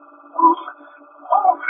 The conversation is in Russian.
Yeah.